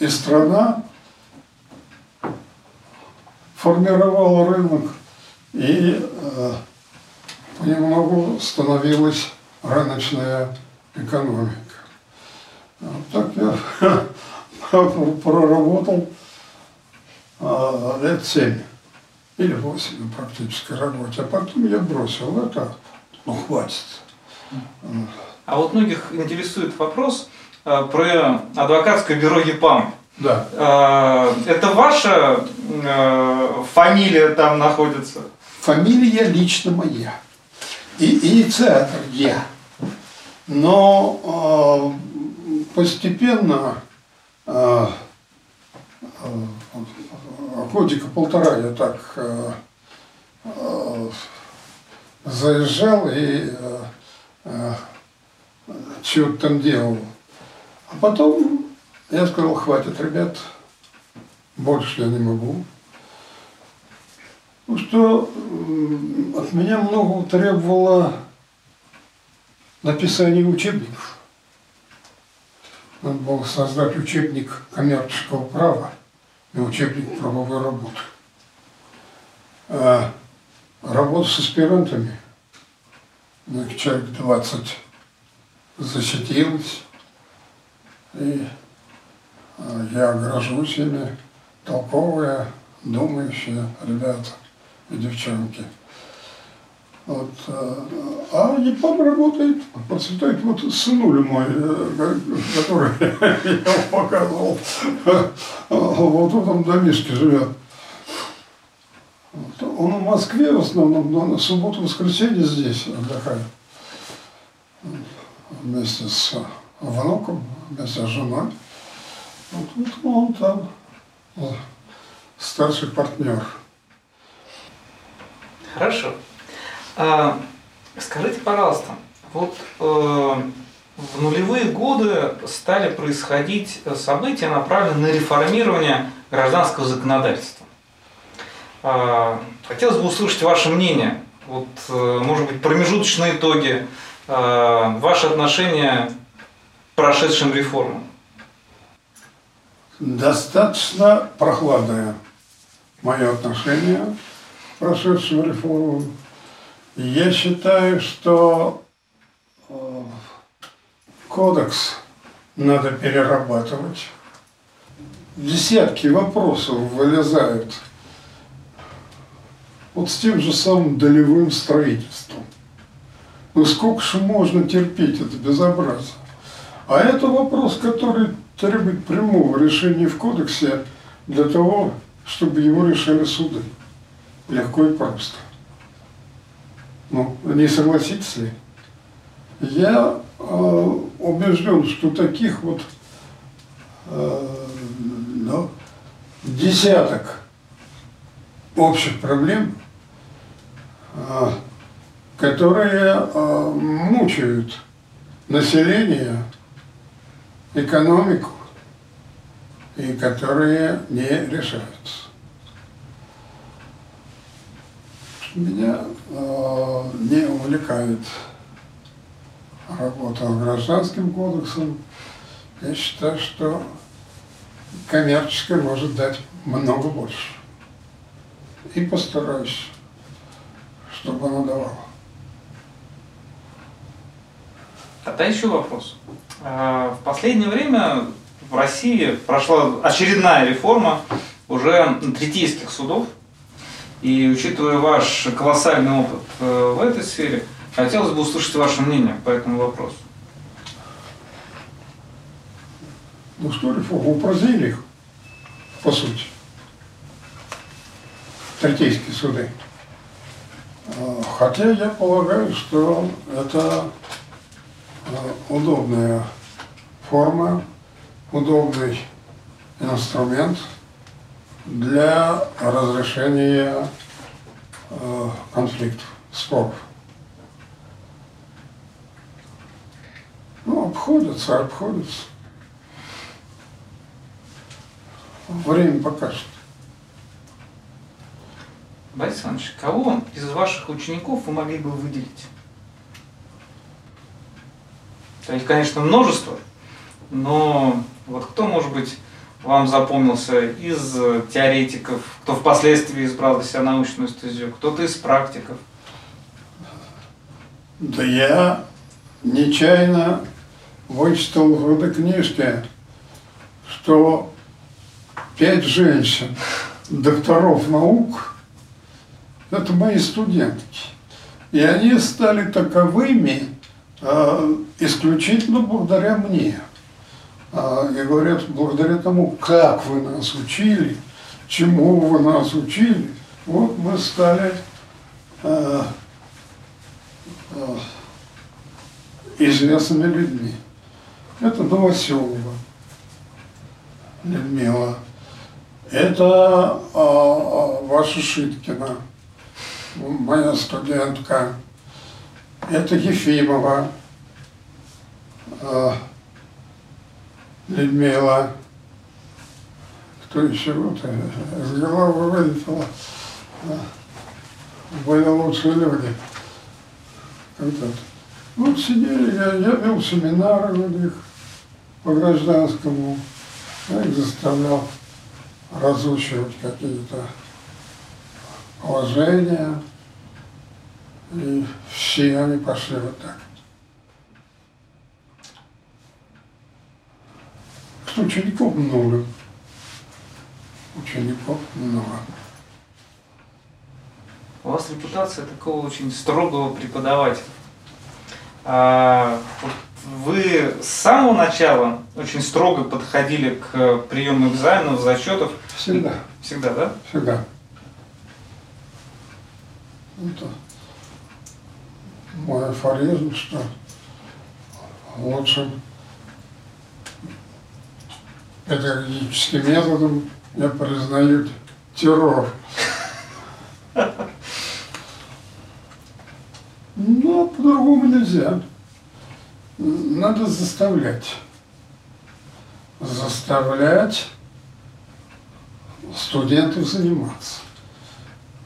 и страна формировала рынок, и э, понемногу становилась рыночная экономика. Так я проработал э, лет семь или восемь на практической работе, а потом я бросил это, ну хватит. А вот многих интересует вопрос э, про адвокатское бюро ЕПАМ. Да. Э, это ваша э, фамилия там находится? Фамилия лично моя. И инициатор я. Но постепенно э, годика полтора я так э, э, заезжал и э, чего там делал. А потом я сказал, хватит, ребят, больше я не могу. Ну что от меня много требовало написания учебников. Надо было создать учебник коммерческого права и учебник правовой работы. А работа с аспирантами, ну, человек 20 защитилась. И а, я горжусь ими, толковые, думающие ребята и девчонки. Вот, а ЕПАМ работает, процветает. Вот сынуля мой, который я показывал, вот в этом домишке живет. Он в Москве в основном, но на субботу-воскресенье здесь отдыхает. Вместе с внуком, вместе с женой. Вот, вот он там старший партнер. Хорошо. А, скажите, пожалуйста, вот э, в нулевые годы стали происходить события, направленные на реформирование гражданского законодательства. А, хотелось бы услышать ваше мнение. Вот, э, может быть, промежуточные итоги, э, ваши отношения к прошедшим реформам. Достаточно прохладное мое отношение к прошедшим реформам. Я считаю, что э, кодекс надо перерабатывать. Десятки вопросов вылезают вот с тем же самым долевым строительством. Ну сколько же можно терпеть это безобразие? А это вопрос, который требует прямого решения в кодексе для того, чтобы его решали суды. Легко и просто. Ну, не согласитесь ли? Я э, убежден, что таких вот э, ну, десяток общих проблем, э, которые э, мучают население, экономику, и которые не решаются. Меня не увлекает работа гражданским кодексом. Я считаю, что коммерческое может дать много больше. И постараюсь, чтобы оно давало. Тогда еще вопрос. А, в последнее время в России прошла очередная реформа уже третейских судов. И учитывая ваш колоссальный опыт э, в этой сфере, хотелось бы услышать ваше мнение по этому вопросу. Ну что реформы? Упразднили их, по сути. Третейские суды. А, хотя я полагаю, что это э, удобная форма, удобный инструмент – для разрешения э, конфликтов, споров. Ну, обходятся, обходятся. Время покажет. Борис Иванович, кого из ваших учеников вы могли бы выделить? То есть, конечно, множество, но вот кто, может быть, вам запомнился из теоретиков, кто впоследствии избрал для себя научную стезю, кто-то из практиков? Да я нечаянно вычитал в этой книжке, что пять женщин, докторов наук, это мои студентки. И они стали таковыми э, исключительно благодаря мне. А, и говорят, благодаря тому, как вы нас учили, чему вы нас учили, вот мы стали э, э, известными людьми. Это Новоселова Людмила. Это э, ваша Шиткина, моя студентка. Это Ефимова. Э, Людмила, кто еще вот, из головы вылетела. Были лучшие люди. Вот, вот сидели, я, я вел семинары у них по гражданскому, я их заставлял разучивать какие-то положения, и все они пошли вот так. Учеников много. Учеников много. У вас репутация такого очень строгого преподавателя. А, вы с самого начала очень строго подходили к приему экзаменов, зачетов? Всегда. Всегда, да? Всегда. Это мой афоризм, что лучшим педагогическим методом я признаю террор. Но по-другому нельзя. Надо заставлять. Заставлять студентов заниматься.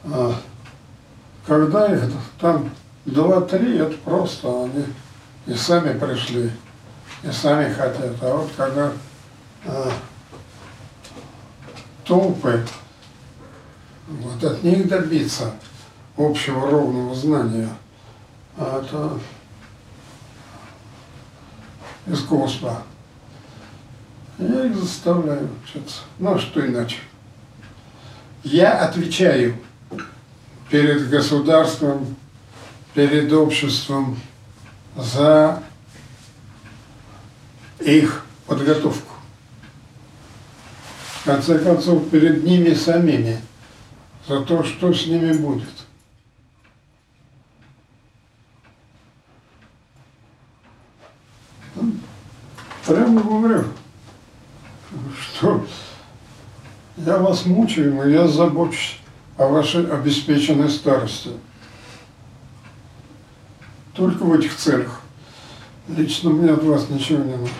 А когда их там два-три, это просто они и сами пришли, и сами хотят. А вот когда толпы, вот от них добиться общего ровного знания, а это искусство. Я их заставляю учиться. Ну, а что иначе? Я отвечаю перед государством, перед обществом за их подготовку. В конце концов, перед ними самими, за то, что с ними будет. Прямо говорю, что я вас мучаю, но я забочусь о вашей обеспеченной старости. Только в этих целях. Лично мне от вас ничего не нужно.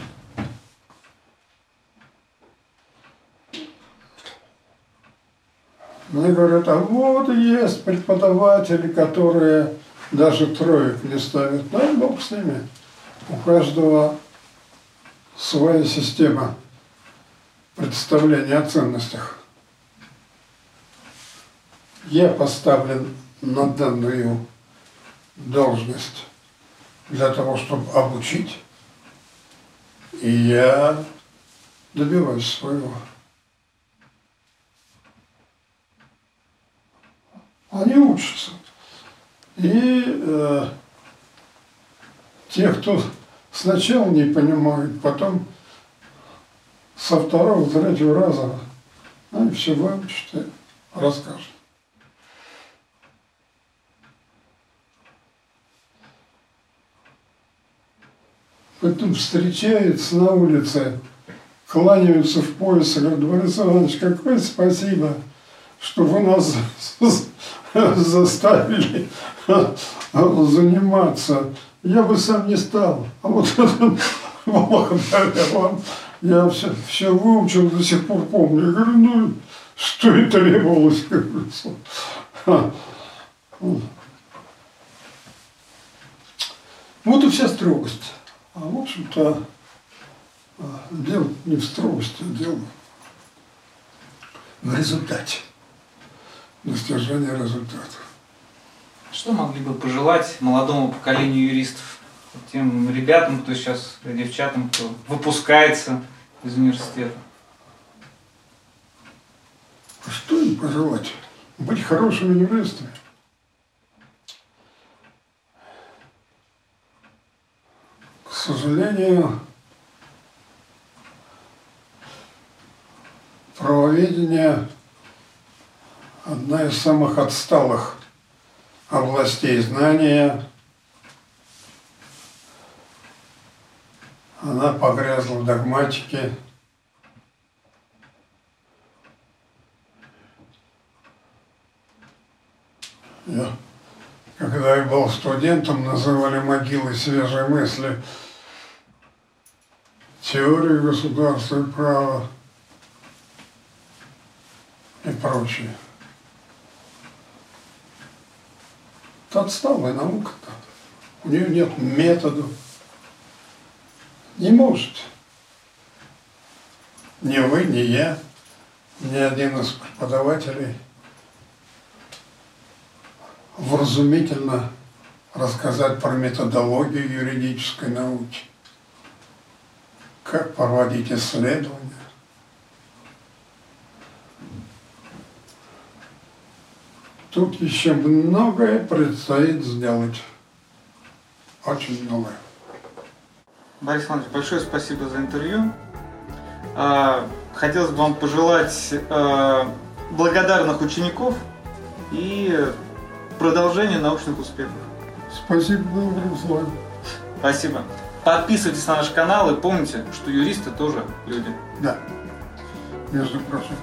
Мне говорят, а вот есть преподаватели, которые даже троек не ставят. Ну, бог с ними. У каждого своя система представления о ценностях. Я поставлен на данную должность для того, чтобы обучить, и я добиваюсь своего. Они учатся. И э, те, кто сначала не понимают, потом со второго, третьего раза они все выучат и расскажут. Потом встречаются на улице, кланяются в пояс, говорят, Борис Иванович, какое спасибо, что вы нас заставили заниматься. Я бы сам не стал. А вот благодаря вам я все, все выучил, до сих пор помню. Я говорю, ну, что и требовалось. Вот и вся строгость. А в общем-то, дело не в строгости, а дело в результате, достижения результата. Что могли бы пожелать молодому поколению юристов, тем ребятам, кто сейчас, девчатам, кто выпускается из университета? Что им пожелать? Быть хорошими юристами. К сожалению, правоведение одна из самых отсталых областей знания. Она погрязла в догматике. Я, когда я был студентом, называли могилы свежей мысли – теории государства и права и прочее. Это отсталая наука-то. У нее нет методов. Не может. Ни вы, ни я, ни один из преподавателей вразумительно рассказать про методологию юридической науки как проводить исследования. Тут еще многое предстоит сделать. Очень многое. Борис Иванович, большое спасибо за интервью. А, хотелось бы вам пожелать а, благодарных учеников и продолжения научных успехов. Спасибо, добрым словом. Спасибо. Подписывайтесь на наш канал и помните, что юристы тоже люди. Да, между прочим.